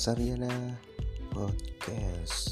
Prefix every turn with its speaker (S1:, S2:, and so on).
S1: Saryana Podcast.